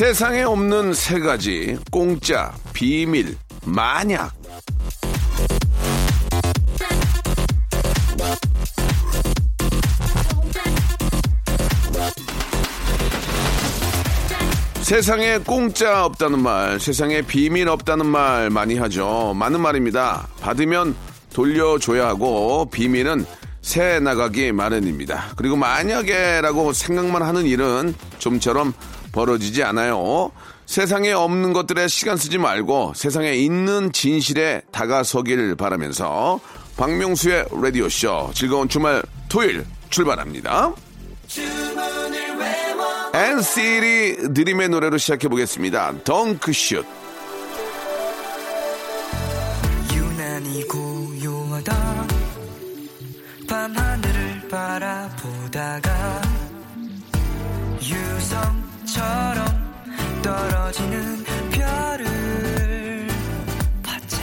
세상에 없는 세 가지 공짜 비밀 만약 세상에 공짜 없다는 말, 세상에 비밀 없다는 말 많이 하죠. 많은 말입니다. 받으면 돌려줘야 하고 비밀은 새 나가기 마련입니다. 그리고 만약에라고 생각만 하는 일은 좀처럼 벌어지지 않아요. 세상에 없는 것들에 시간 쓰지 말고 세상에 있는 진실에 다가서길 바라면서 박명수의 라디오쇼 즐거운 주말 토요일 출발합니다. NCT 드림의 노래로 시작해 보겠습니다. 덩크슛. 유난히 고요하다 밤하늘을 바라보다가 유성 처럼 떨어지는 별을 봤지.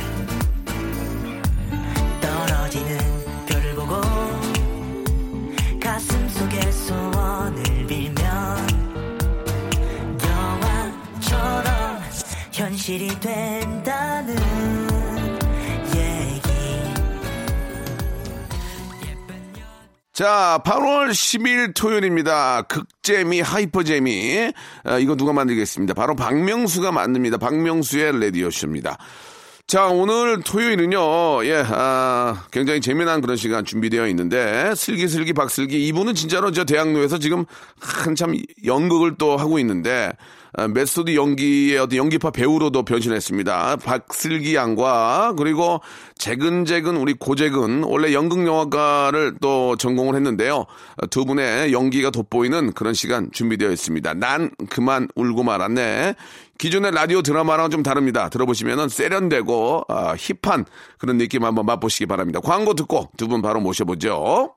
떨어지는 별을 보고 가슴 속에 소원을 빌면 영화처럼 현실이 된다는 자, 8월 10일 토요일입니다. 극재미, hyper재미. 아, 이거 누가 만들겠습니다. 바로 박명수가 만듭니다. 박명수의 라디오쇼입니다. 자, 오늘 토요일은요, 예, 아, 굉장히 재미난 그런 시간 준비되어 있는데, 슬기슬기 박슬기, 이분은 진짜로 저 대학로에서 지금 한참 연극을 또 하고 있는데, 아, method 연기의 어떤 연기파 배우로도 변신했습니다. 박슬기 양과, 그리고 재근재근 우리 고재근, 원래 연극 영화과를 또 전공을 했는데요. 아, 두 분의 연기가 돋보이는 그런 시간 준비되어 있습니다. 난 그만 울고 말았네. 기존의 라디오 드라마랑 좀 다릅니다. 들어보시면은 세련되고 아, 힙한 그런 느낌 한번 맛보시기 바랍니다. 광고 듣고 두 분 바로 모셔보죠.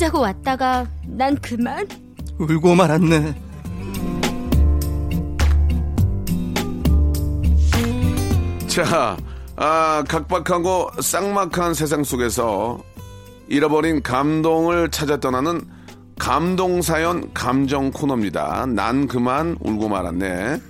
웃자고 왔다가 난 그만 울고 말았네. 자, 아, 각박하고 쌍막한 세상 속에서 잃어버린 감동을 찾아 떠나는 감동사연 감정 코너입니다. 난 그만 울고 말았네.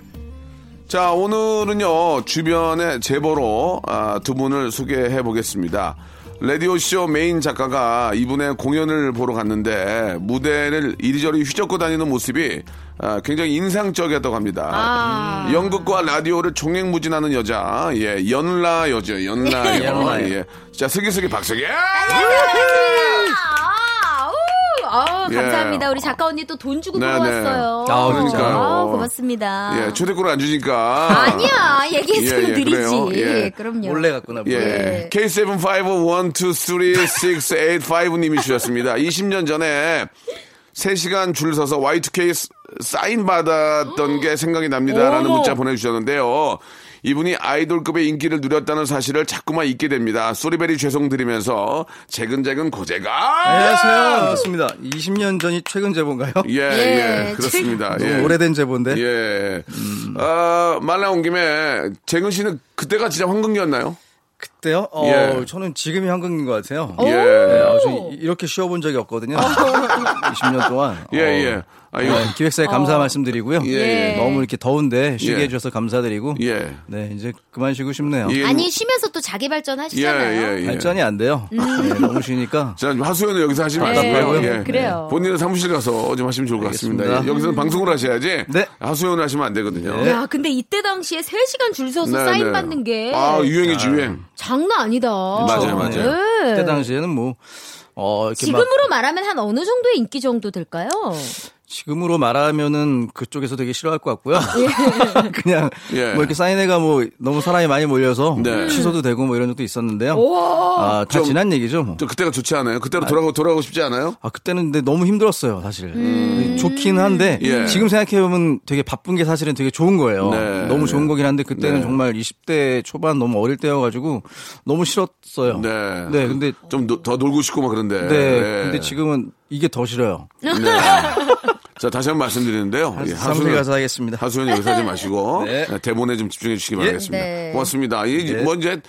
자, 오늘은요, 주변의 제보로 아, 두 분을 소개해 보겠습니다. 라디오쇼 메인 작가가 이분의 공연을 보러 갔는데 무대를 이리저리 휘젓고 다니는 모습이 아, 굉장히 인상적이었다고 합니다. 아. 연극과 라디오를 종횡무진하는 여자, 예, 연라 여죠, 연라요. 연라요. 예. 자, 슬기슬기 박슬기. 아, 예. 감사합니다. 우리 작가 언니 또 돈 주고 네, 보러 네. 왔어요. 아, 그러니까요. 아, 고맙습니다. 예, 초대권을 안 주니까. 아니야, 얘기했으면 예, 예, 드리지. 그래요. 예. 그럼요. 몰래 갔구나. 몰래. 예. K7512368님이 주셨습니다. 20년 전에 3시간 줄 서서 Y2K 사인 받았던 게 생각이 납니다라는. 문자 보내주셨는데요. 이분이 아이돌급의 인기를 누렸다는 사실을 자꾸만 잊게 됩니다. 소리베리 죄송드리면서 재근재근 고재가 안녕하세요. 반갑습니다. 20년 전이 최근 제보인가요? 예, 예, 예, 그렇습니다. 예. 오래된 제보인데. 예. 아, 말 나온 김에 재근 씨는 그때가 진짜 황금기였나요? 그때요? 어, 예. 저는 지금이 한국인 것 같아요. 예. 네, 아, 저 이- 이렇게 쉬어본 적이 없거든요. 20년 동안. 예, 예. 아, 이거- 네, 기획사에 감사 말씀드리고요. 예, 예. 너무 이렇게 더운데 쉬게 예. 해주셔서 감사드리고. 예. 네, 이제 그만 쉬고 싶네요. 예. 아니 쉬면서 또 자기 발전 하시잖아요. 예, 예, 예. 발전이 안 돼요. 네, 너무 쉬니까. 자, 하수연은 여기서 하시면 안 네, 되고요. 네, 예. 그래요. 본인은 사무실 가서 좀 하시면 좋을 것 같습니다. 알겠습니다. 예. 여기서는 방송을 하셔야지. 네. 하수연을 하시면 안 되거든요. 네. 야, 근데 이때 당시에 3시간 줄 서서 네, 사인 네. 받는 게 아, 유행이지, 유행. 장난 아니다. 맞아요, 맞아요. 네. 그때 당시에는 뭐, 어, 이렇게 지금으로 말하면 한 어느 정도의 인기 정도 될까요? 지금으로 말하면은 그쪽에서 되게 싫어할 것 같고요. 그냥 예. 뭐 이렇게 사인회가 뭐 너무 사람이 많이 몰려서 네. 취소도 되고 뭐 이런 적도 있었는데요. 아, 다 좀- 지난 얘기죠. 뭐. 저 그때가 좋지 않아요? 그때로 돌아가고, 돌아가고 싶지 않아요? 아 그때는 근데 너무 힘들었어요, 사실. 좋긴 한데 예. 지금 생각해 보면 되게 바쁜 게 사실은 되게 좋은 거예요. 네. 너무 좋은 거긴 한데 그때는 네. 정말 20대 초반 너무 어릴 때여 가지고 너무 싫었어요. 네. 네, 근데 좀 더 놀고 싶고 막 그런데. 네, 네. 근데 지금은 이게 더 싫어요. 네. 자, 다시 한 번 말씀드리는데요. 예, 사무실 가서 하겠습니다. 하수연 여기서 하지 마시고 네. 네, 대본에 좀 집중해 주시기 바라겠습니다. 네. 고맙습니다. 이 네. 뭐 이제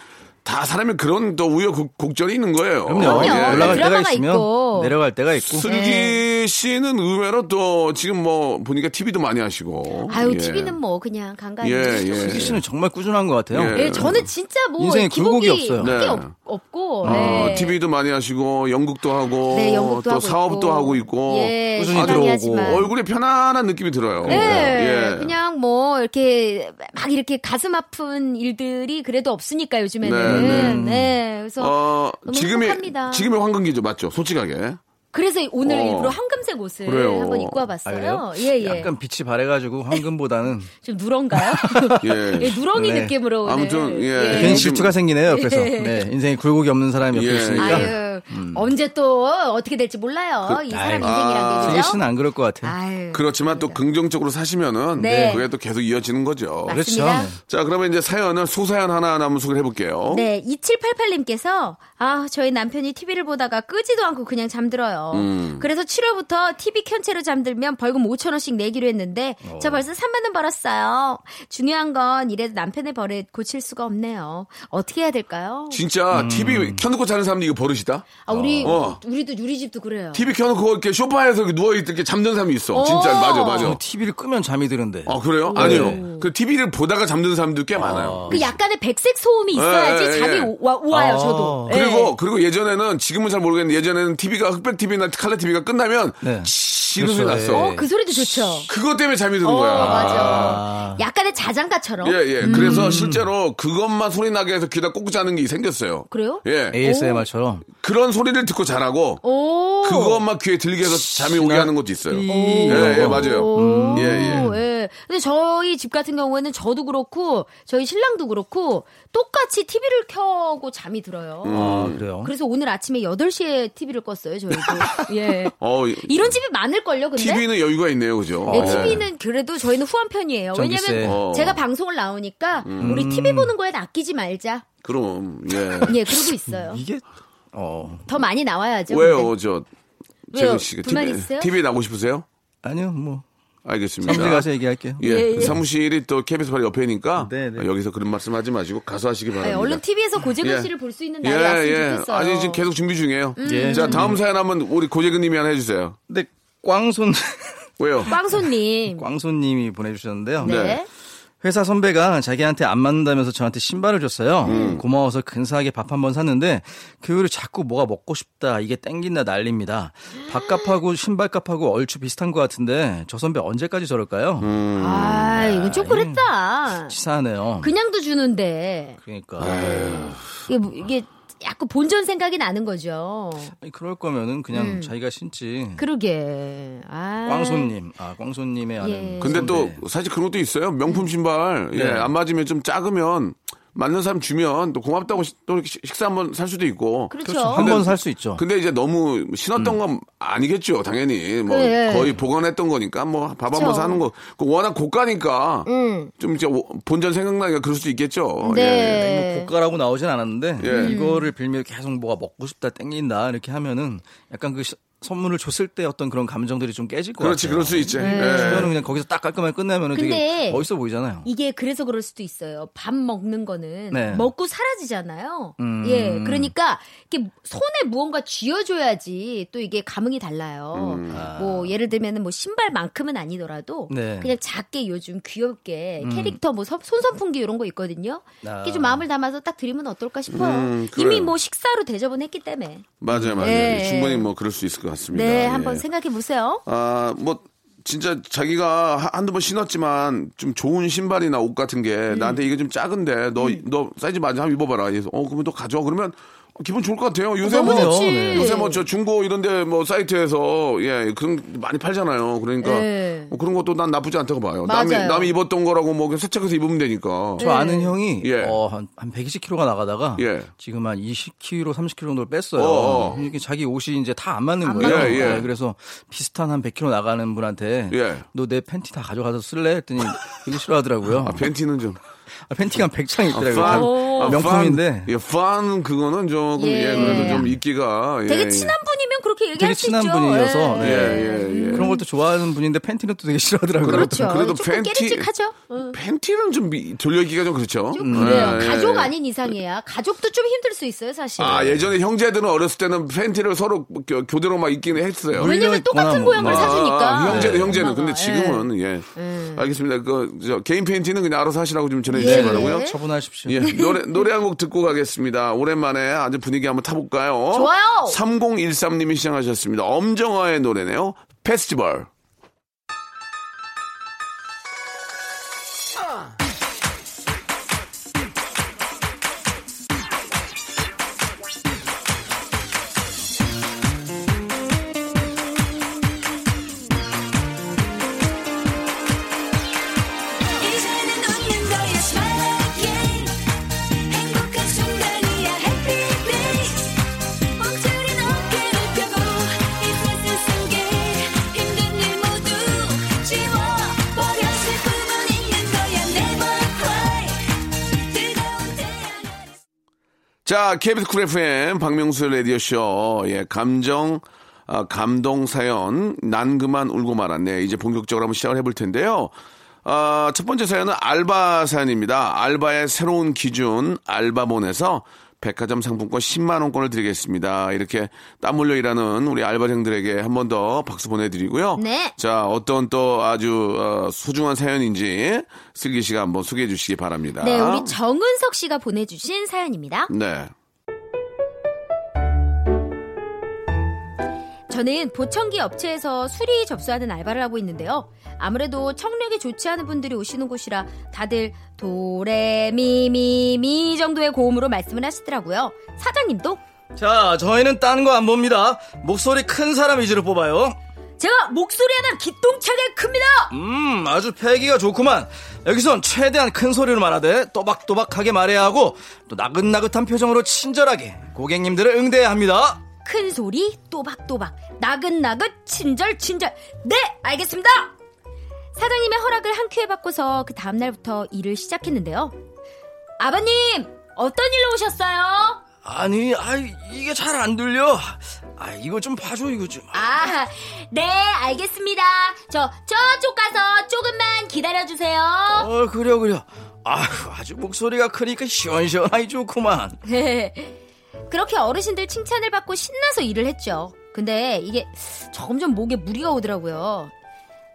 다 사람이 그런 또 우여곡절이 있는 거예요. 그럼요. 예. 올라갈 때가 있으면 있고. 내려갈 때가 있고. 슬기 씨는 의외로 또 지금 뭐 보니까 TV도 많이 하시고. 아유, 예. TV는 뭐 그냥 간간히. 예, 예. 슬기 씨는 정말 꾸준한 것 같아요. 예. 예, 저는 진짜 뭐 인생에 굴곡이 없어요. 꽤 네. 없, 없고. 어, 네. TV도 많이 하시고 연극도 하고 네, 연극도 또 하고 사업도 있고. 하고 있고 예, 꾸준히 들어오고. 하지만. 얼굴에 편안한 느낌이 들어요. 네, 예. 그냥 뭐 이렇게 막 이렇게 가슴 아픈 일들이 그래도 없으니까 요즘에는. 네, 네, 그래서 어, 너무 지금이 행복합니다. 지금의 황금기죠, 맞죠? 솔직하게. 그래서 오늘 어. 일부러 황금색 옷을 그래요. 한번 입고 아, 와봤어요. 그래요? 예, 예. 약간 빛이 바래가지고 황금보다는 좀 누런가요? 예. 예, 누렁이 네. 느낌으로 오늘. 아무튼, 예. 괜히 요즘- 질투가 생기네요. 그래서 예. 네, 인생에 굴곡이 없는 사람이 옆에 예. 있으니까. 아유, 언제 또 어떻게 될지 몰라요. 이 사람 인생이란 게 슬기 그죠? 씨는 안 그럴 것 같아요. 아유, 그렇지만 또 긍정적으로 사시면은 네. 그게 또 계속 이어지는 거죠. 맞습니다. 그렇죠. 자, 그러면 이제 사연은 소사연 하나하나 한번 소개해 볼게요. 네, 2788님께서 아, 저희 남편이 TV를 보다가 끄지도 않고 그냥 잠들어요. 음. 그래서 7월부터 TV 켠 채로 잠들면 벌금 5천 원씩 내기로 했는데 저 벌써 3만 원 벌었어요. 중요한 건 이래도 남편의 버릇 고칠 수가 없네요. 어떻게 해야 될까요? 진짜 TV 켜놓고 자는 사람도 이거 버릇이다? 아, 우리 어. 우리도 우리 집도 그래요. TV 켜놓고 이렇게 누워있을 때 이렇게 잠든 사람이 있어. 진짜, 맞아, 맞아. 저 TV를 끄면 잠이 드는데. 아, 그래요? 아니요. 그 TV를 보다가 잠드는 사람도 꽤 많아요. 그 약간의 백색 소음이 있어야지 예, 예, 잠이 예. 오- 와, 와요, 아. 저도. 예. 그리고, 그리고 예전에는, 지금은 잘 모르겠는데, 예전에는 TV가, 흑백 TV나 칼라 TV가 끝나면, 네. 치, 소리 그렇죠, 났어. 예. 어, 그 소리도 좋죠. 그것 때문에 잠이 드는 어, 거야. 맞아. 약간의 자장가처럼. 예, 예. 그래서 실제로 그것만 소리 나게 해서 귀에다 꽂고 자는 게 생겼어요. 그래요? 예. ASMR처럼. 그런 소리를 듣고 자라고, 오. 그것만 귀에 들게 해서 잠이 오게 하는 것도 있어요. 예, 예, 맞아요. 오, 예, 예. 예. 근데 저희 집 같은 경우에는 저도 그렇고 저희 신랑도 그렇고 똑같이 TV를 켜고 잠이 들어요. 음. 아, 그래요? 그래서 오늘 아침에 8시에 TV를 껐어요, 저희도. 예. 어, 이런 집이 많을걸요, 근데? TV는 여유가 있네요, 그죠? 예, 어. TV는 그래도 저희는 후한 편이에요. 왜냐면 어. 음. 제가 방송을 나오니까 우리 TV 보는 거에 아끼지 말자. 그럼, 예. 예, 그러고 있어요. 이게, 어, 더 많이 나와야죠. 왜요, 근데. 저, 왜요? 재근 씨가 불만 TV, 있으세요? TV에 나고 싶으세요? 아니요, 뭐. 알겠습니다. 사무실 가서 얘기할게요. 예, 예, 예. 사무실이 또 KBS 바로 옆에니까 네, 네. 여기서 그런 말씀 하지 마시고 가서 하시기 예, 바랍니다. 얼른 TV에서 고재근 예. 씨를 볼 수 있는 예, 날이 왔으면 예. 좋겠어요. 아니 지금 계속 준비 중이에요. 예. 자, 다음 사연 한번 우리 고재근님이 하나 해주세요. 근데 꽝손, 왜요? 빵손님. 꽝손님이 보내주셨는데요. 네. 네. 회사 선배가 자기한테 안 맞는다면서 저한테 신발을 줬어요. 음. 고마워서 근사하게 밥 한 번 샀는데 그 후로 자꾸 뭐가 먹고 싶다 이게 땡긴다 난립니다. 밥값하고 신발값하고 얼추 비슷한 것 같은데 저 선배 언제까지 저럴까요? 음. 아, 이건 좀 그랬다. 치사하네요. 그냥도 주는데 그러니까 이게, 뭐- 이게 약간 본전 생각이 나는 거죠. 아니, 그럴 거면은 그냥 음. 자기가 신지. 그러게. 아. 꽝손님, 아 꽝손님의 아는. 예. 근데. 또 사실 그런 것도 있어요. 명품 신발 예, 네. 안 맞으면 좀 작으면 맞는 사람 주면 또 고맙다고 시- 또 이렇게 식- 식사 한번 살 수도 있고. 그렇죠. 그렇죠. 한 번 살 수 있죠. 근데 이제 너무 신었던 건 아니겠죠, 당연히. 뭐 그래. 거의 보관했던 거니까 뭐 밥 한번 그쵸. 사는 거. 그 워낙 고가니까 음. 좀 이제 오- 본전 생각나기가 그럴 수도 있겠죠. 네. 예. 뭐 고가라고 나오진 않았는데 예. 이거를 빌며 계속 뭐가 먹고 싶다 땡긴다 이렇게 하면은 약간 그 시- 선물을 줬을 때 어떤 그런 감정들이 좀 깨질 것 그렇지, 같아요. 그럴 수 있지. 네. 예. 주변은 그냥 거기서 딱 깔끔하게 끝내면 근데 되게 멋있어 보이잖아요. 이게 그래서 그럴 수도 있어요. 밥 먹는 거는 네. 먹고 사라지잖아요. 음. 예, 그러니까 이렇게 손에 무언가 쥐어줘야지 또 이게 감흥이 달라요. 뭐 예를 들면은 뭐 신발만큼은 아니더라도 네. 그냥 작게 요즘 귀엽게 캐릭터 뭐 선- 손선풍기 이런 거 있거든요. 아. 이게 좀 마음을 담아서 딱 드리면 어떨까 싶어요. 음, 이미. 뭐 식사로 대접은 했기 때문에. 맞아요, 맞아요. 네. 충분히 뭐 그럴 수 있을 것 같습니다. 네, 예. 한번 생각해 보세요. 아, 뭐, 진짜 자기가 하- 한두 번 신었지만 좀 좋은 신발이나 옷 같은 게 음. 나한테 이게 좀 작은데 너, 너 사이즈 맞아? 한번 입어봐라. 그래서 어, 그러면 너 가져와. 그러면 기분 좋을 것 같아요. 요새 뭐, 좋지. 네. 요새 뭐 저 중고 이런데 뭐 사이트에서 예, 그런 많이 팔잖아요. 그러니까 네. 뭐 그런 것도 난 나쁘지 않다고 봐요. 맞아요. 남이, 남이 입었던 거라고 뭐 그냥 세척해서 입으면 되니까. 저 아는 형이 예. 어, 한, 한 120kg가 나가다가 예. 지금 한 20kg, 30kg 정도를 뺐어요. 어, 어. 이게 자기 옷이 이제 다 안 맞는 안 거예요. 거예요. 예, 그래서 비슷한 한 100kg 나가는 분한테 예. 너내 팬티 다 가져가서 쓸래? 했더니 되게 싫어하더라고요. 아, 팬티는 좀. 아, 팬티가 한 100창 있더라고요. 판, 아, 아, 명품인데. 판, 예, 판 그거는 조금 예, 예. 그래도 좀 인기가 예, 되게 예. 친한 분이면 그렇게 얘기할 되게 수 친한 있죠. 분이어서 예. 네. 예, 예, 예. 그런 걸 또 좋아하는 분인데 팬티는 또 되게 싫어하더라고요. 그렇죠. 그래도 팬티- 깨릿직하죠. 응. 팬티는 좀 미- 돌려기가 좀 그렇죠. 좀 그래요. 가족 아닌 이상이야. 가족도 좀 힘들 수 있어요, 사실. 아 예전에 형제들은 어렸을 때는 팬티를 서로 교- 교대로 막 입기는 했어요. 왜- 왜냐면 똑같은 모양을 뭐. 사주니까. 아, 형제는 네. 형제는 근데 엄마가. 지금은 예, 음. 알겠습니다. 그 저, 개인 팬티는 그냥 알아서 하시라고 좀 전해주시기 예, 바라고요. 예. 처분하십시오. 예, 노래 노래 한 곡 듣고 가겠습니다. 오랜만에 아주 분위기 한번 타볼까요? 좋아요. 3013님이 시청하셨습니다. 엄정화의 노래네요. 페스티벌. 자, KBS 쿨 FM 박명수 라디오쇼. 예, 감정, 아, 감동 사연, 난 그만 울고 말았네. 이제 본격적으로 한번 시작을 해볼 텐데요. 아, 첫 번째 사연은 알바 사연입니다. 알바의 새로운 기준, 알바몬에서 백화점 상품권 10만원권을 드리겠습니다. 이렇게 땀 흘려 일하는 우리 알바생들에게 한 번 더 박수 보내드리고요. 네. 자, 어떤 또 아주 어, 소중한 사연인지 슬기 씨가 한번 소개해 주시기 바랍니다. 네, 우리 정은석 씨가 보내주신 사연입니다. 네. 저는 보청기 업체에서 수리 접수하는 알바를 하고 있는데요. 아무래도 청력이 좋지 않은 분들이 오시는 곳이라 다들 도레미미미 정도의 고음으로 말씀을 하시더라고요. 사장님도 자, 저희는 딴 거 안 봅니다. 목소리 큰 사람 위주로 뽑아요. 제가 목소리 하나 기똥차게 큽니다. 음, 아주 패기가 좋구만. 여기선 최대한 큰 소리로 말하되 또박또박하게 말해야 하고 또 나긋나긋한 표정으로 친절하게 고객님들을 응대해야 합니다. 큰 소리 또박또박 나긋나긋 친절 친절 네 알겠습니다 사장님의 허락을 한 큐에 받고서 그 다음날부터 일을 시작했는데요 아버님 어떤 일로 오셨어요? 아니, 아 이게 잘 안 들려. 아, 이거 좀 봐줘, 이거 좀. 아, 네, 알겠습니다. 저, 저쪽 가서 조금만 기다려주세요. 어, 그려, 그려. 아 아주 목소리가 크니까 시원시원하니 좋구만. 그렇게 어르신들 칭찬을 받고 신나서 일을 했죠. 근데 이게 점점 목에 무리가 오더라고요.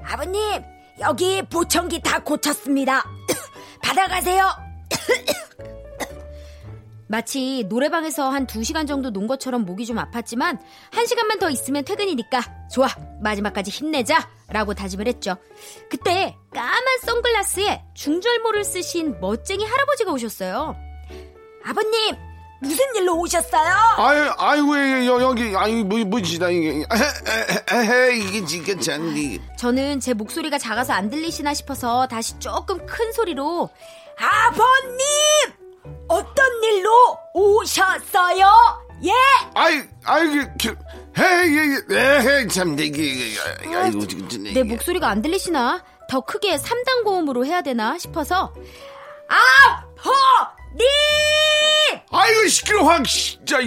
아버님, 여기 보청기 다 고쳤습니다. 받아가세요. 마치 노래방에서 한 두시간 정도 논 것처럼 목이 좀 아팠지만 한시간만 더 있으면 퇴근이니까 좋아 마지막까지 힘내자 라고 다짐을 했죠. 그때 까만 선글라스에 중절모를 쓰신 멋쟁이 할아버지가 오셨어요. 아버님 무슨 일로 오셨어요? 아유, 아이고, 예, 여, 여기, 아이, 뭐, 뭐지다, 이게. 에헤, 이게 지금 잔디. 저는 제 목소리가 작아서 안 들리시나 싶어서 다시 조금 큰 소리로 아버님 어떤 일로 오셨어요? 예? 아이, 아이, 그, 헤이, 에헤, 참, 이게, 아이고, 내 목소리가 안 들리시나? 더 크게 3단 고음으로 해야 되나 싶어서 아버님 아이고, 시끄러, 확, 진짜,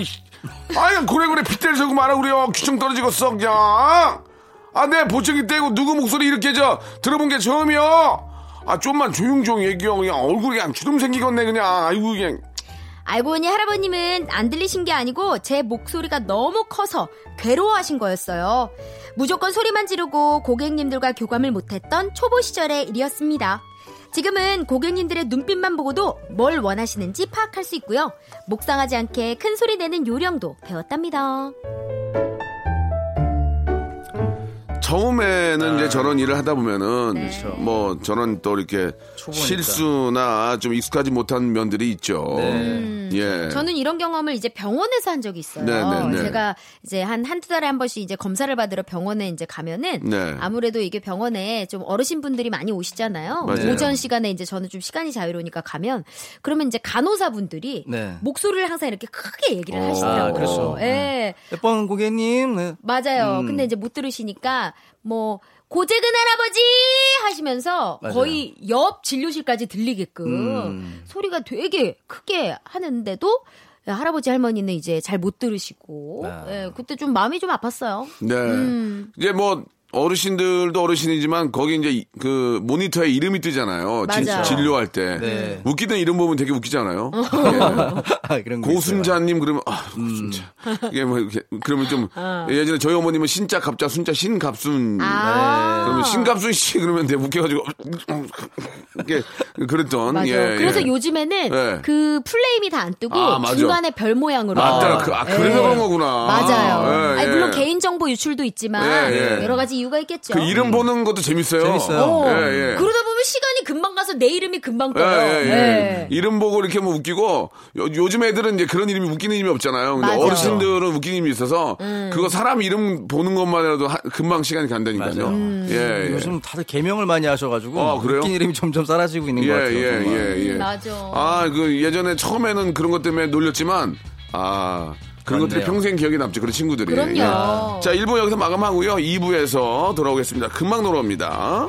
그래 그래 빗대를 세고 말아 그래요. 귀청 떨어지겠어 그냥. 아내 보청기 떼고 누구 목소리 이렇게 저 들어본 게 처음이야 아 좀만 조용조용 얘기해 그냥 얼굴이 그냥 주름 생기겠네 그냥. 아이고 그냥. 알고 보니 할아버님은 안 들리신 게 아니고 제 목소리가 너무 커서 괴로워하신 거였어요. 무조건 소리만 지르고 고객님들과 교감을 못했던 초보 시절의 일이었습니다. 지금은 고객님들의 눈빛만 보고도 뭘 원하시는지 파악할 수 있고요. 목 상하지 않게 큰 소리 내는 요령도 배웠답니다. 처음에는 이제 저런 일을 하다 보면은 네. 뭐 저런 또 이렇게 초보니까. 실수나 좀 익숙하지 못한 면들이 있죠. 예. 저는 이런 경험을 이제 병원에서 한 적이 있어요. 네, 네, 네. 제가 이제 한 한두 달에 한 번씩 이제 검사를 받으러 병원에 이제 가면은 네. 아무래도 이게 병원에 좀 어르신 분들이 많이 오시잖아요. 맞아요. 오전 시간에 이제 저는 좀 시간이 자유로우니까 가면 그러면 이제 간호사분들이 네. 목소리를 항상 이렇게 크게 얘기를 어. 하시더라고요. 아, 그렇죠. 예. 몇번 고객님. 네. 맞아요. 음. 근데 이제 못 들으시니까 뭐 고재근 할아버지 하시면서 맞아요. 거의 옆 진료실까지 들리게끔 음. 소리가 되게 크게 하는데도 할아버지 할머니는 이제 잘 못 들으시고 아. 예, 그때 좀 마음이 좀 아팠어요. 네. 음. 이제 뭐 어르신들도 어르신이지만 거기 이제 이- 그 모니터에 이름이 뜨잖아요. 진-. 진료할 때 네. 웃기던 이름 보면 되게 웃기잖아요. 예. 아, 그런 거 있어요. 고순자님 그러면 아 고순자 이게 뭐 이렇게 그러면 좀 예전에 저희 어머님은 신자 갑자 순자 신갑순 아. 그러면 신갑순 씨 그러면 되게 웃겨가지고 이게 그랬던 맞아요. 예, 그래서 예. 요즘에는 예. 그 플레임이 다 안 뜨고 아. 중간에 별 모양으로. 맞다. 그, 아, 그래서 예. 그런 거구나. 맞아요. 예, 아니, 예. 물론 개인 정보 유출도 있지만 예, 예. 여러 가지 이유가 있겠죠. 그 이름 보는 것도 재밌어요. 재밌어요. 어. 예, 예. 그러다 보면 시간이 금방 가서 내 이름이 금방 예, 떠요. 예, 예. 예. 이름 보고 이렇게 뭐 웃기고 요, 요즘 애들은 이제 그런 이름이 웃기는 이름이 없잖아요. 근데 맞아요. 음. 어르신들은 웃기는 이름이 있어서 그거 사람 이름 보는 것만이라도 하- 금방 시간이 간다니까요. 음. 예, 예. 요즘 다들 개명을 많이 하셔가지고 아, 그래요? 웃긴 이름이 점점 사라지고 있는 것 같아요. 예. 예, 예. 맞아. 아, 그 예전에 처음에는 그런 것 때문에 놀렸지만 아, 그런 것들이. 평생 기억에 남죠. 그런 친구들이. 그럼요. 예. 자, 1부 여기서 마감하고요. 2부에서 돌아오겠습니다. 금방 돌아옵니다.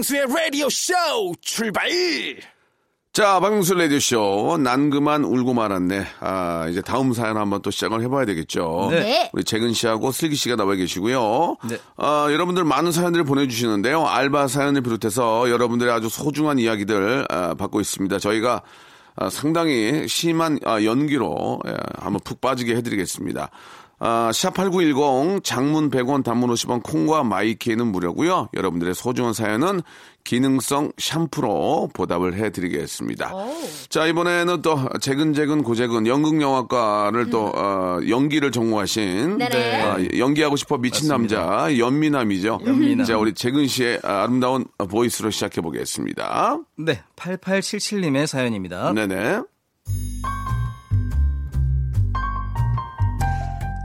박명수의 라디오 쇼 출발 자, 박명수 라디오쇼. 난 그만 울고 말았네. 아, 이제 다음 사연 한번 또 시작을 해봐야 되겠죠. 네. 우리 재근 씨하고 슬기 씨가 나와 계시고요. 네. 아, 여러분들 많은 사연들을 보내주시는데요. 알바 사연을 비롯해서 여러분들의 아주 소중한 이야기들 아, 받고 있습니다. 저희가 아, 상당히 심한 아, 연기로 예, 한번 푹 빠지게 해드리겠습니다. 아, 샵8910 장문 100원 단문 50원 콩과 마이케이는 무료고요. 여러분들의 소중한 사연은 기능성 샴푸로 보답을 해드리겠습니다. 자 이번에는 또 재근재근 고재근 연극영화과를 또 어, 연기를 전공하신 네네. 아, 연기하고 싶어 미친 남자 연미남이죠. 연미남. 자 우리 재근 씨의 아름다운 보이스로 시작해 보겠습니다. 네, 8877님의 사연입니다. 네네.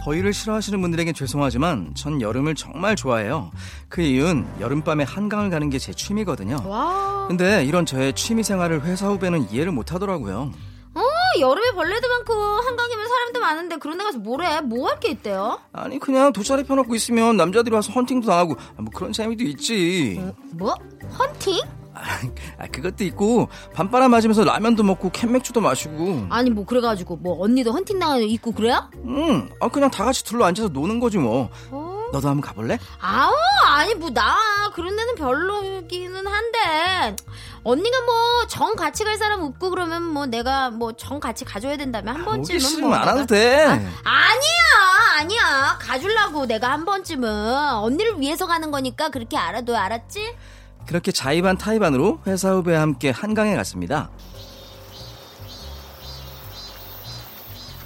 더위를 싫어하시는 분들에겐 죄송하지만 전 여름을 정말 좋아해요. 그 이유는 여름밤에 한강을 가는 게 제 취미거든요. 와. 근데 이런 저의 취미 생활을 회사 후배는 이해를 못 하더라고요. 어, 여름에 벌레도 많고 한강이면 사람도 많은데 그런 데 가서 뭐래? 뭐 할 게 있대요? 아니 그냥 돗자리 펴놓고 있으면 남자들이 와서 헌팅도 당하고 아, 뭐 그런 재미도 있지. 뭐? 헌팅? 아, 그것도 있고 밤바람 맞으면서 라면도 먹고 캔맥주도 마시고. 아니 뭐 그래가지고 뭐 언니도 헌팅 나가는 있고 그래요? 음, 아 그냥 다 같이 둘러 앉아서 노는 거지 뭐. 너도 한번 가볼래? 아우 아니 뭐 나 그런 데는 별로기는 한데 언니가 뭐 정 같이 갈 사람 없고 그러면 뭐 내가 뭐 정 같이 가줘야 된다면 한 오기 번쯤은 뭐안 와도 돼. 아니야 아니야 가줄라고 내가 한 번쯤은 언니를 위해서 가는 거니까 그렇게 알아도 알았지? 그렇게 자의반 타의반으로 회사 후배와 함께 한강에 갔습니다.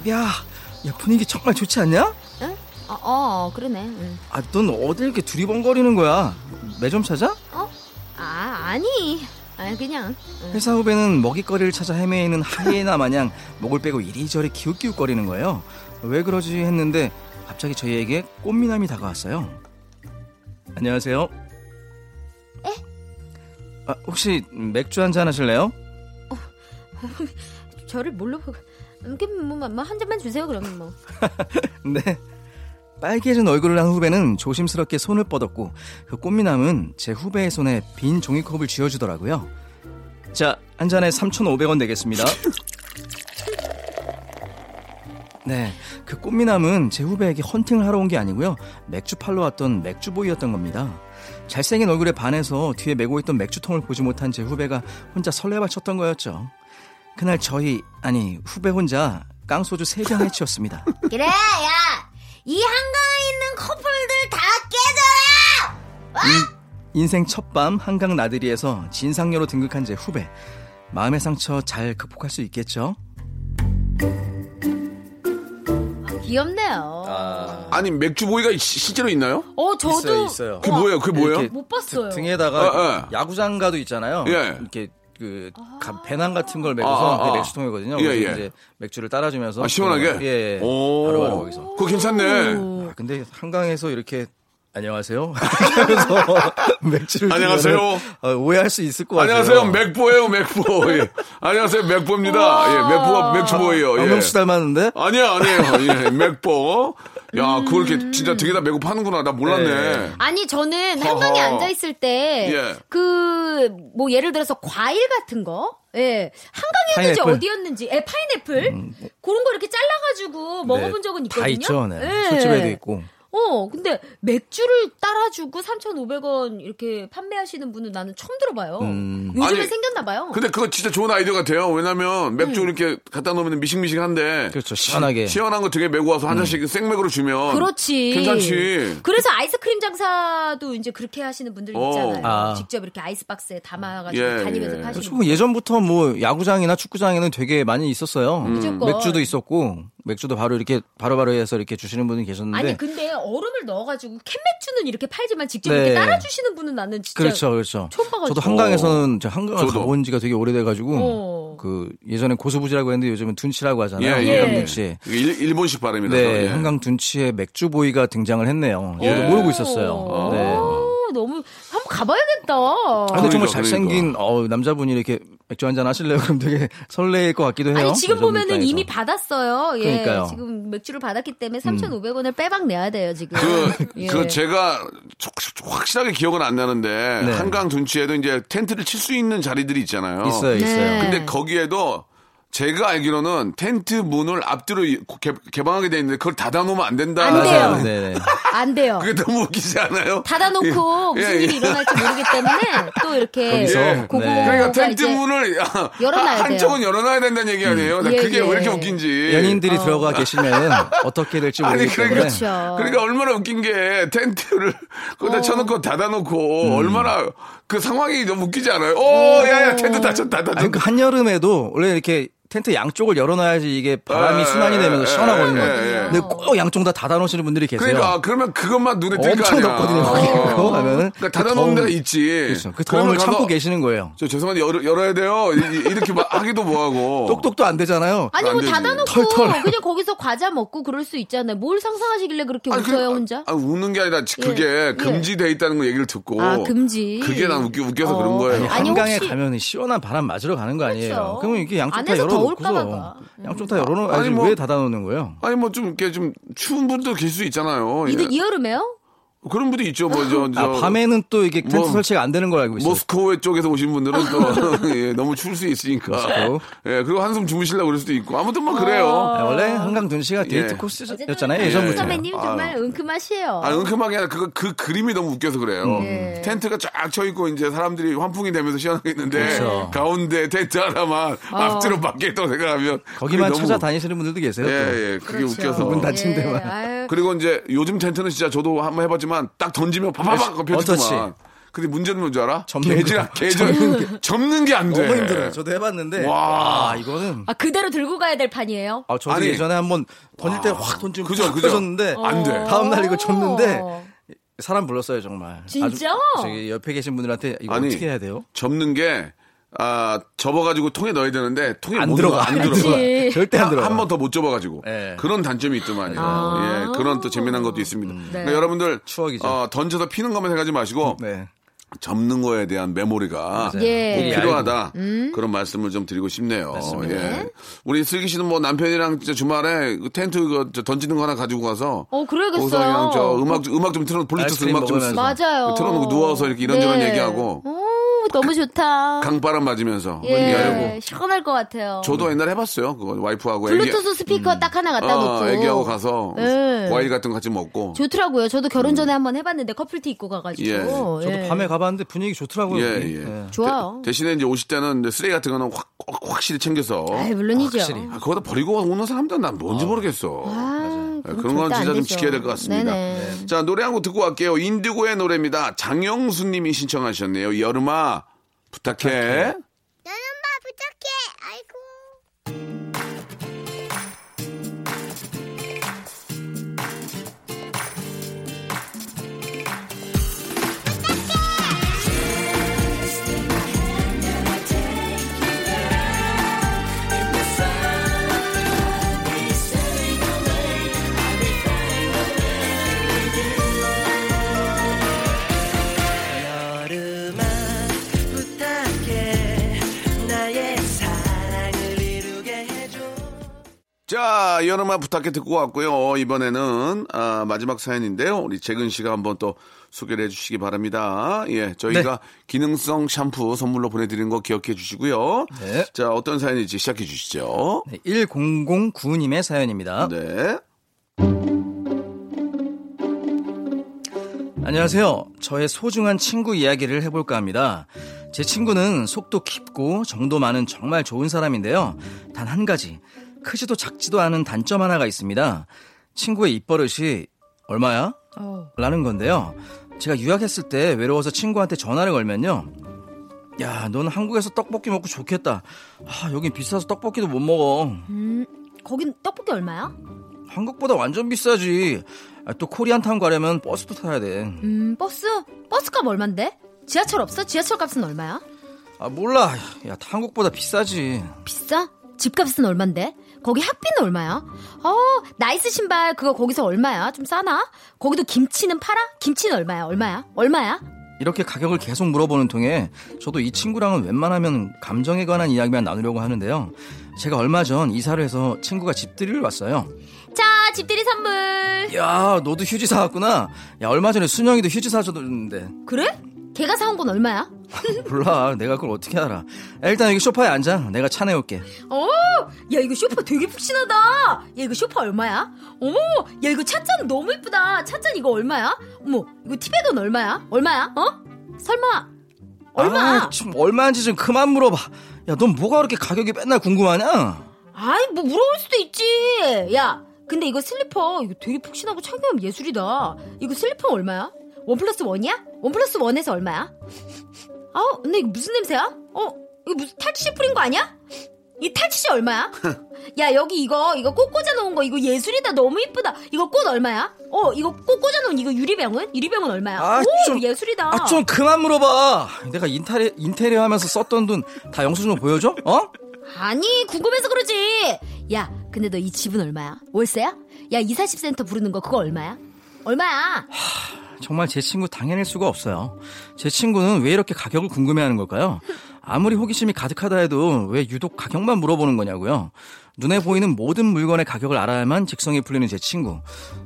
야, 야 분위기 정말 좋지 않냐? 응? 어, 어 그러네 응. 아, 넌 어딜 이렇게 두리번거리는 거야? 매점 찾아? 어? 아 아니 아 그냥 회사 후배는 먹잇거리를 찾아 헤매이는 하이에나 마냥 목을 빼고 이리저리 기웃기웃거리는 거예요. 왜 그러지 했는데 갑자기 저희에게 꽃미남이 다가왔어요. 안녕하세요. 에? 아, 혹시 맥주 한 잔 하실래요? 저를 뭘로 보고 뭐뭐한 잔만 주세요 그러면 뭐. 네. 빨개진 얼굴을 한 후배는 조심스럽게 손을 뻗었고 그 꽃미남은 제 후배의 손에 빈 종이컵을 쥐어주더라고요. 자, 한 잔에 3,500원 내겠습니다. 네, 그 꽃미남은 제 후배에게 헌팅을 하러 온 게 아니고요. 맥주 팔러 왔던 맥주보이였던 겁니다. 잘생긴 얼굴에 반해서 뒤에 메고 있던 맥주통을 보지 못한 제 후배가 혼자 설레발 쳤던 거였죠. 그날 저희, 아니, 후배 혼자 깡소주 3병 해치웠습니다. 그래 야 이 한강에 있는 커플들 다 깨져라 인생 첫 밤 한강 나들이에서 진상녀로 등극한 제 후배. 마음의 상처 잘 극복할 수 있겠죠? 귀엽네요 아니 맥주 보이가 시- 실제로 있나요? 어 저도 있어요, 있어요. 그게 뭐예요? 그게 뭐예요? 못 봤어요 등에다가 아, 야구장가도 있잖아요. 예. 이렇게 그 가- 배낭 같은 걸 메고서 아, 아, 아. 그게 맥주통이거든요. 예, 예. 이제 맥주를 따라주면서 아, 시원하게? 예, 예. 오. 바로 바로 거기서. 그거 괜찮네. 아, 근데 한강에서 이렇게 안녕하세요. 하면서 맥주를 안녕하세요. 어, 오해할 수 있을 것 같아요. 안녕하세요. 맥보예요, 맥보. 예. 안녕하세요, 맥보입니다. 예, 맥보가 맥주보예요. 예. 박명수 닮았는데? 아니야, 아니에요. 예, 맥보. 야, 그걸 이렇게 진짜 등에다 메고 파는구나. 나 몰랐네. 네. 아니 저는 한강에 허허. 앉아 있을 때 예. 그뭐 예를 들어서 과일 같은 거 예. 한강이었는지 파인애플? 어디였는지 예, 파인애플 그런 거 이렇게 잘라 가지고 먹어본 적은 있거든요. 다 있죠. 네. 예. 술집에도 있고. 어, 근데 맥주를 따라주고 3,500원 이렇게 판매하시는 분은 나는 처음 들어봐요. 음. 요즘에 아니, 생겼나 봐요. 근데 그거 진짜 좋은 아이디어 같아요. 왜냐면 맥주 이렇게 갖다 놓으면 미식미식한데. 그렇죠. 시원하게. 시 원한 거 등에 메고 와서 한 잔씩 생맥으로 주면. 그렇지. 괜찮지. 그래서 아이스크림 장사도 이제 그렇게 하시는 분들 어. 있잖아요. 아. 직접 이렇게 아이스박스에 담아가지고 예, 다니면서 예. 파시는. 그리고 예전부터 뭐 야구장이나 축구장에는 되게 많이 있었어요. 무조건. 맥주도 있었고 맥주도 바로 이렇게 바로 바로 해서 이렇게 주시는 분이 계셨는데 아니 근데 얼음을 넣어가지고 캔 맥주는 이렇게 팔지만 직접 네. 이렇게 따라주시는 분은 나는 진짜 그렇죠, 그렇죠. 처음 봐가지고. 저도 한강에서는 제가 한강을 저도. 가본 지가 되게 오래돼가지고 어. 그 예전에 고수부지라고 했는데 요즘은 둔치라고 하잖아요. 예, 예. 한강 둔치. 일, 일본식 발음이라서. 네, 예. 한강 둔치에 맥주보이가 등장을 했네요. 저도 예. 모르고 있었어요. 오, 네. 너무 한번 가봐야겠다. 아, 근데 그러니까, 정말 잘생긴 어, 남자분이 이렇게 맥주 한잔 하실래요? 그럼 되게 설레일 것 같기도 해요. 아니 지금 여자분 보면은 입장에서. 이미 받았어요. 예, 그러니까요. 음. 지금 맥주를 받았기 때문에 3,500원을 빼박 내야 돼요 지금. 그, 예. 그 제가 확- 확실하게 기억은 안 나는데 네. 한강 둔치에도 이제 텐트를 칠 수 있는 자리들이 있잖아요. 있어요, 있어요. 네. 근데 거기에도 제가 알기로는 텐트 문을 앞뒤로 이- 개, 개방하게 돼 있는데 그걸 닫아놓으면 안 된다. 안 돼요. 맞아요. 네네. 안 돼요. 그게 너무 웃기지 않아요? 닫아놓고 예, 무슨 예, 일이 예. 일어날지 모르기 때문에 또 이렇게 거기서, 네. 그거가 그러니까 텐트 문을 열어놔야 한쪽은 열어놔야 된다는 얘기 아니에요? 나 예, 그게 예. 왜 이렇게 웃긴지. 연인들이 들어가 계시면 어떻게 될지 아니 모르기 그러니까 때문에 그렇죠. 그러니까 얼마나 웃긴 게 텐트를 거기다 어. 쳐놓고 닫아놓고 음. 얼마나 그 상황이 너무 웃기지 않아요? 오, 야야 텐트 닫혔다 아니, 닫혔다. 그 한여름에도 원래 이렇게 텐트 양쪽을 열어놔야지 이게 바람이 예, 순환이 예, 되면서 예, 시원하거든요. 예, 예. 근데 꼭 양쪽 다 닫아놓으시는 분들이 계세요. 그러니까 아, 그러면 그것만 눈에 띌거 엄청. 덥거든요. 어. 거기 그거 하면은 그러니까 그 닫아놓은 데가 있지. 그렇죠. 그 더움을 가서 참고 계시는 거예요. 저 죄송한데 열어, 열어야 돼요. 이- 이렇게 막 하기도 뭐하고. 똑똑도 안 되잖아요. 아니 안 뭐. 닫아놓고 털털. 그냥 거기서 과자 먹고 그럴 수 있잖아요. 뭘 상상하시길래 그렇게 아니, 웃어요 그- 혼자? 아, 웃는 게 아니라 그게 예. 금지돼 있다는 거 얘기를 듣고. 아, 금지. 그게 난 웃겨, 웃겨서 어. 그런 거예요. 아니, 한강에 혹시- 가면 시원한 바람 맞으러 가는 거 아니에요. 그렇죠. 그러면 이게 양쪽 다 열어 놓고서 더울까봐. 양쪽 다 열어놓 아니, 아니 뭐- 왜 닫아놓는 거예요? 아니 뭐 좀 이렇게 좀 추운 분도 계실 수 있잖아요. 예. 이, 이 여름에요? 그런 분도 있죠. 뭐 저 저 아, 밤에는 또 이게 텐트 뭐- 설치가 안 되는 걸 알고 있어요. 모스크바 쪽에서 오신 분들은 또 예, 너무 추울 수 있으니까. 예, 그리고 한숨 주무시려고 그럴 수도 있고. 아무튼 뭐 그래요. 아, 원래 한강 둔 씨가 데이트 예. 코스였잖아요. 예, 예전부터. 선배님 정말 은큼하시에요. 아, 은큼하게 아니라 그거 그 그림이 너무 웃겨서 그래요. 네. 텐트가 쫙 쳐 있고 이제 사람들이 환풍이 되면서 시원하게 있는데 그렇죠. 가운데 텐트 하나만 앞뒤로 밖에 있다고 생각하면 거기만 찾아다니시는 분들도 계세요. 또. 예, 예. 그게 그렇죠. 웃겨서. 문 닫힌 데만. 예, 아유. 그리고 이제 요즘 텐트는 진짜 저도 한번 해봤지만 딱 던지면 어터치. 펴지구만. 근데 문제는 뭔지 알아? 접는. 개전 접는 게 안 돼. 너무 힘들어요. 저도 해봤는데 와. 와, 이거는 아 그대로 들고 가야 될 판이에요? 아, 저도 아니. 예전에 한번 던질 때 확 던지고 그죠, 팍 그죠. 던졌는데 안 돼. 다음 날 이거 접는데 어. 사람 불렀어요 정말. 진짜? 아주 저기 옆에 계신 분들한테 이거 아니. 어떻게 해야 돼요? 접는 게 아 접어가지고 통에 넣어야 되는데 통에 안못 들어가. 안안 들어가. 그치. 절대 안 들어가. 한 번 더 못 접어가지고 예. 그런 단점이 있더만요. 아. 예, 그런 또 재미난 것도 있습니다. 네. 그러니까 여러분들 추억이죠. 어, 던져서 피는 것만 생각하지 마시고 네. 접는 거에 대한 메모리가 예. 꼭 예, 필요하다 그런 말씀을 좀 드리고 싶네요. 예. 우리 슬기 씨는 뭐 남편이랑 진짜 주말에 그 텐트 그저 던지는 거 하나 가지고 가서 어, 그래야겠어요. 저 음악 음악 좀 틀어 블루투스 아이스크림 음악 좀. 맞아요. 틀어놓고 누워서 이렇게 이런저런 네. 얘기하고 오, 너무 좋다. 강바람 맞으면서 예, 얘기하고 시원할 것 같아요. 저도 옛날에 해봤어요. 그거 와이프하고 애기, 블루투스 스피커 딱 하나 갖다 놓고. 어, 애기하고 가서 예. 과일 같은 거 같이 먹고 좋더라고요. 저도 결혼 전에 한번 해봤는데 커플티 입고 가가지고. 예. 저도 예. 밤에 가봤는데 분위기 좋더라고요. 예, 거기. 예. 좋아요. 대, 신에 이제 오실 때는 이제 쓰레기 같은 거는 확, 확- 확실히 챙겨서 아이, 물론이죠. 확실히. 아, 거기다 버리고 오는 사람들은 난 뭔지 모르겠어. 아, 예, 그건 그런 건 진짜 좀. 지켜야 될 것 같습니다. 네네. 자, 노래 한 곡 듣고 갈게요. 인디고의 노래입니다. 장영수 님이 신청하셨네요. 여름아, 부탁해. 나는 봐 부탁해. 자, 여름아 부탁해 듣고 왔고요. 이번에는 아, 마지막 사연인데요. 우리 재근 씨가 한번 또 소개를 해주시기 바랍니다. 예, 저희가 네. 기능성 샴푸 선물로 보내드리는 거 기억해 주시고요. 네. 자, 어떤 사연인지 시작해 주시죠. 네, 1009님의 사연입니다. 네. 안녕하세요. 저의 소중한 친구 이야기를 해볼까 합니다. 제 친구는 속도 깊고 정도 많은 정말 좋은 사람인데요. 단 한 가지, 크지도 작지도 않은 단점 하나가 있습니다. 친구의 입버릇이 얼마야? 라는 건데요. 제가 유학했을 때 외로워서 친구한테 전화를 걸면요. 야, 넌 한국에서 떡볶이 먹고 좋겠다. 아, 여긴 비싸서 떡볶이도 못 먹어. 음, 거긴 떡볶이 얼마야? 한국보다 완전 비싸지. 아, 또 Korean town 가려면 버스도 타야 돼. 음, 버스? 버스값 얼만데? 지하철 없어? 지하철 값은 얼마야? 아 몰라. 야 한국보다 비싸지. 비싸? 집값은 얼만데? 거기 학비는 얼마야? 어, 나이스 신발 그거 거기서 얼마야? 좀 싸나? 거기도 김치는 팔아? 김치는 얼마야? 얼마야? 얼마야? 이렇게 가격을 계속 물어보는 통에 저도 이 친구랑은 웬만하면 감정에 관한 이야기만 나누려고 하는데요. 제가 얼마 전 이사를 해서 친구가 집들이를 왔어요. 자, 집들이 선물. 야 너도 휴지 사왔구나. 야 얼마 전에 순영이도 휴지 사줬는데 그래? 걔가 사온 건 얼마야? 몰라. 내가 그걸 어떻게 알아. 야, 일단 여기 소파에 앉아. 내가 차 내올게. 어, 야 이거 쇼파 되게 푹신하다. 야 이거 쇼파 얼마야? 어머, 야 이거 찻잔 너무 이쁘다. 찻잔 이거 얼마야? 어머, 이거 티백은 얼마야? 얼마야? 어? 설마 얼마? 아, 좀 얼마인지 좀 그만 물어봐. 야 넌 뭐가 그렇게 가격이 맨날 궁금하냐? 아이 뭐 물어볼 수도 있지. 야, 근데 이거 슬리퍼 이거 되게 푹신하고 착용감 예술이다. 이거 슬리퍼 얼마야? 원 플러스 원이야? 원 플러스 원에서 얼마야? 아, 근데 이거 무슨 냄새야? 어, 이거 무슨 탈취제 뿌린 거 아니야? 이 탈취제 얼마야? 야 여기 이거 이거 꽃 꽂아 놓은 거 이거 예술이다 너무 이쁘다 이거 꽃 얼마야? 어 이거 꽃 꽂아 놓은 이거 유리병은 유리병은 얼마야? 아, 오 좀- 예술이다. 아 좀 그만 물어봐. 내가 인테리, 인테리어 하면서 썼던 돈 다 영수증 보여줘? 어? 아니 궁금해서 그러지. 야 근데 너 이 집은 얼마야? 월세야? 야 이사십센터 부르는 거 그거 얼마야? 얼마야? 정말 제 친구 당해낼 수가 없어요. 제 친구는 왜 이렇게 가격을 궁금해하는 걸까요? 아무리 호기심이 가득하다 해도 왜 유독 가격만 물어보는 거냐고요. 눈에 보이는 모든 물건의 가격을 알아야만 직성이 풀리는 제 친구.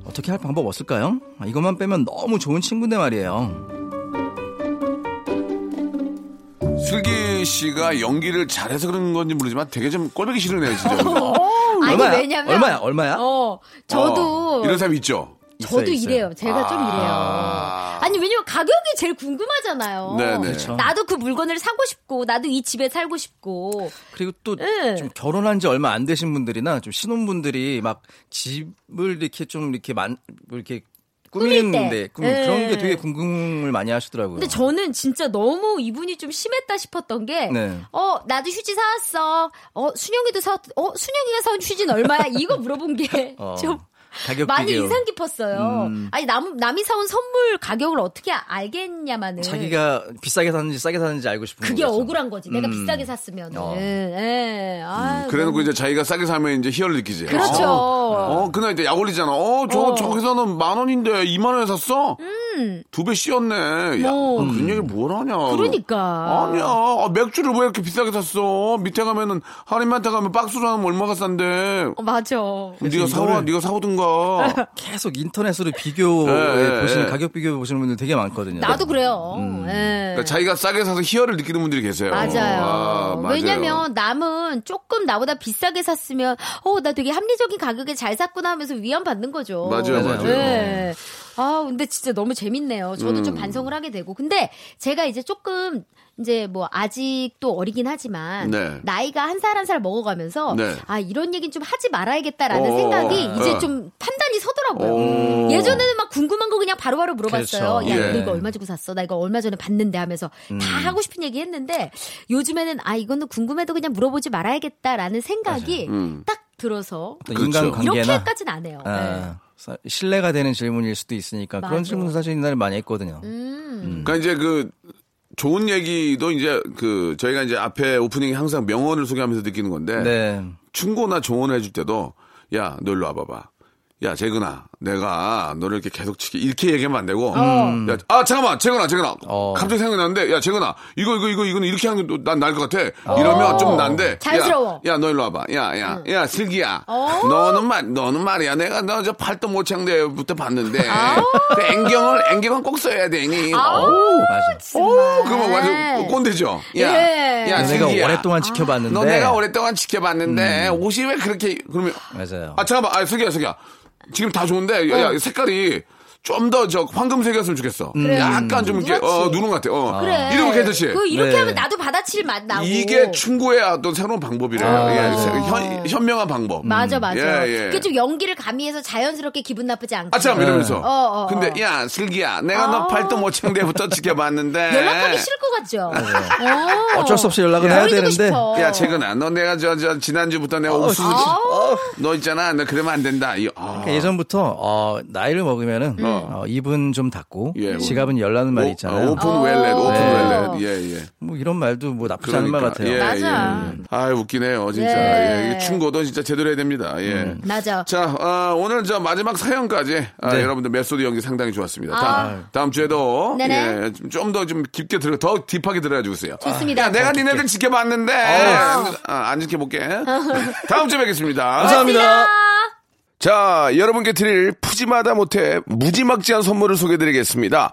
어떻게 할 방법 없을까요? 아, 이것만 빼면 너무 좋은 친구인데 말이에요. 슬기 씨가 연기를 잘해서 그런 건지 모르지만 되게 좀 꼴보기 싫으네요, 진짜. 아니 얼마야? 왜냐면 얼마야? 얼마야? 어 저도 어, 이런 사람 있죠? 저도 있어요, 있어요. 이래요. 제가 좀 이래요. 왜냐면 가격이 제일 궁금하잖아요. 네네. 그렇죠. 나도 그 물건을 사고 싶고 나도 이 집에 살고 싶고 그리고 또좀 예. 결혼한 지 얼마 안 되신 분들이나 좀 신혼분들이 막 집을 이렇게 좀 이렇게 만뭐 이렇게 꾸미는데 때. 그- 그런 예. 게 되게 궁금을 많이 하시더라고요. 근데 저는 진짜 너무 이분이 좀 심했다 싶었던 게, 네. 어, 나도 휴지 사왔어. 어, 순영이도 사, 어, 순영이가 사온 휴지는 얼마야? 이거 물어본 게 어. 좀, 가격 많이 비교. 인상 깊었어요. 아니 남 남이 사온 선물 가격을 어떻게 알겠냐마는 자기가 비싸게 샀는지 싸게 샀는지 알고 싶은 그게 거겠죠. 억울한 거지. 내가 비싸게 샀으면. 어. 예. 아, 그래놓고 이제 자기가 싸게 사면 이제 희열을 느끼지. 그렇죠. 어, 어, 그날 이제 약 올리잖아. 어, 저, 어. 저기서는 만 원인데 2만 원에 샀어? 두배 씌었네. 야, 어. 그 얘기를 뭘 하냐. 그러니까. 아니야. 아, 맥주를 왜 이렇게 비싸게 샀어? 밑에 가면은, 할인마트 가면 박스로 하면 얼마가 싼데. 어, 맞아. 네가 사와, 네가 사오든가. 계속 인터넷으로 비교해 예, 예, 보시는 예. 가격 비교 보시는 분들 되게 많거든요. 나도 그래요. 예. 그러니까 자기가 싸게 사서 희열을 느끼는 분들이 계세요. 맞아요. 아, 맞아요. 왜냐면 남은 조금 나보다 비싸게 샀으면 어 나 되게 합리적인 가격에 잘 샀구나 하면서 위안 받는 거죠. 맞아요, 맞아요. 네. 아 근데 진짜 너무 재밌네요. 저도 음. 좀 반성을 하게 되고 근데 제가 이제 조금 이제 뭐 아직도 어리긴 하지만 네. 나이가 한 살 한살 먹어가면서 네. 아 이런 얘기는 좀 하지 말아야겠다라는 어, 생각이 이제 어. 좀 판단이 서더라고요. 오. 예전에는 막 궁금한 거 그냥 바로바로 물어봤어요. 그렇죠. 야, 예. 너 이거 얼마 주고 샀어? 나 이거 얼마 전에 봤는데 하면서 음. 다 하고 싶은 얘기 했는데 요즘에는 아, 이거는 궁금해도 그냥 물어보지 말아야겠다라는 생각이 음. 딱 들어서 그렇죠. 인간관계나 이렇게까지는 안 해요. 네. 아, 사- 신뢰가 되는 질문일 수도 있으니까 맞아. 그런 질문 사실 옛날에 많이 했거든요. 음. 그러니까 이제 그 좋은 얘기도 이제 그 저희가 이제 앞에 오프닝에 항상 명언을 소개하면서 느끼는 건데 네. 충고나 조언을 해줄 때도 야, 너 일로 와봐봐. 야, 재근아, 내가 너를 이렇게 계속 치게 이렇게 얘기하면 안 되고. 야, 아, 잠깐만, 재근아, 재근아. 어. 갑자기 생각이 났는데, 야, 재근아, 이거, 이거, 이거, 이거는 이렇게 하는 게난 나을 것 같아. 이러면 좀 난데. 자연스러워. 야, 야, 너 일로 와봐. 야, 야, 야, 슬기야. 너는 말, 너는 말이야. 내가 너 저 팔도 모창대부터 봤는데. 그 앵경을, 앵경은 꼭 써야 되니. 어우, 맞아. 오, 그거 완전 꼰대죠. 야, 예. 야, 내가 슬기야. 오랫동안 지켜봤는데. 너 내가 오랫동안 지켜봤는데 옷이 왜 그렇게 그러면 맞아요. 아 잠깐만 아 슬기야 슬기야 지금 다 좋은데 야, 야, 색깔이 좀 더 저 황금색이었으면 좋겠어. 약간 좀 이렇게. 어 누른 것 같아. 어. 그래. 이러면 괜찮지. 그 이렇게 네. 하면 나도 받아칠 맛 나고. 이게 충고의 어떤 새로운 방법이래요. 아. 예, 현, 현명한 방법. 맞아 맞아. 예, 예. 그게 좀 연기를 가미해서 자연스럽게 기분 나쁘지 않게. 아, 참, 이러면서. 어, 어, 어. 근데, 야, 슬기야, 내가 아. 너 팔도 모창대부터 지켜봤는데. 연락하기 싫을 것 같죠. 어. 어쩔 수 없이 연락을 해야 버리고 되는데. 싶어. 야, 재근아, 너 내가 저, 저, 지난주부터 내가 옥수수, 아. 너 있잖아. 너 그러면 안 된다. 이, 아. 그러니까 예전부터 어, 나이를 먹으면은 어, 입은 좀 닫고 예, 지갑은 열라는 말 오- 있잖아요. 아, open wallet, open 네. wallet. 예, 예. 뭐 이런 말도 뭐 나쁘지 않은 말 같아요. 예, 맞아. 예. 아, 웃기네요, 진짜. 예. 예. 충고도 진짜 제대로 해야 됩니다. 예. 맞아. 자, 어, 오늘 저 마지막 사연까지 아, 네. 여러분들 메소드 연기 상당히 좋았습니다. 아. 다음, 주에도 네네. 예, 좀더좀 깊게 들어, 더 deep하게 들어야 주세요. 좋습니다. 야, 내가 니네들 지켜봤는데 아, 안 지켜볼게. 다음 주에 뵙겠습니다. 감사합니다. 자, 여러분께 드릴 푸짐하다 못해 무지막지한 선물을 소개드리겠습니다.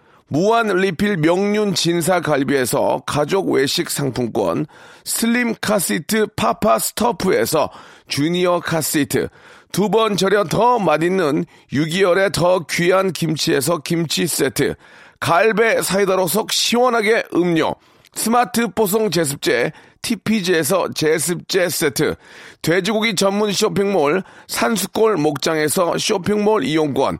무한 리필 명륜 진사 갈비에서 가족 외식 상품권, 슬림 카시트 파파 스토프에서 주니어 카시트, 두 번 절여 더 맛있는 유귀열의 더 귀한 김치에서 김치 세트, 갈배 사이다로 속 시원하게 음료, 스마트 뽀송 제습제 TPG에서 제습제 세트, 돼지고기 전문 쇼핑몰 산수골 목장에서 쇼핑몰 이용권,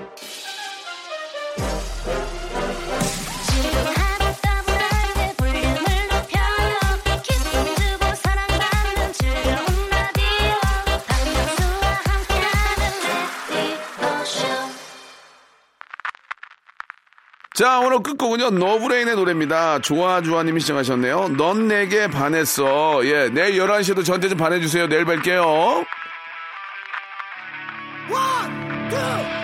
자, 오늘 끝곡은요, 노브레인의 노래입니다. 좋아좋아님이 시청하셨네요. 넌 내게 반했어. 예, 내일 11시에도 저한테 좀 반해주세요. 내일 뵐게요. One, two.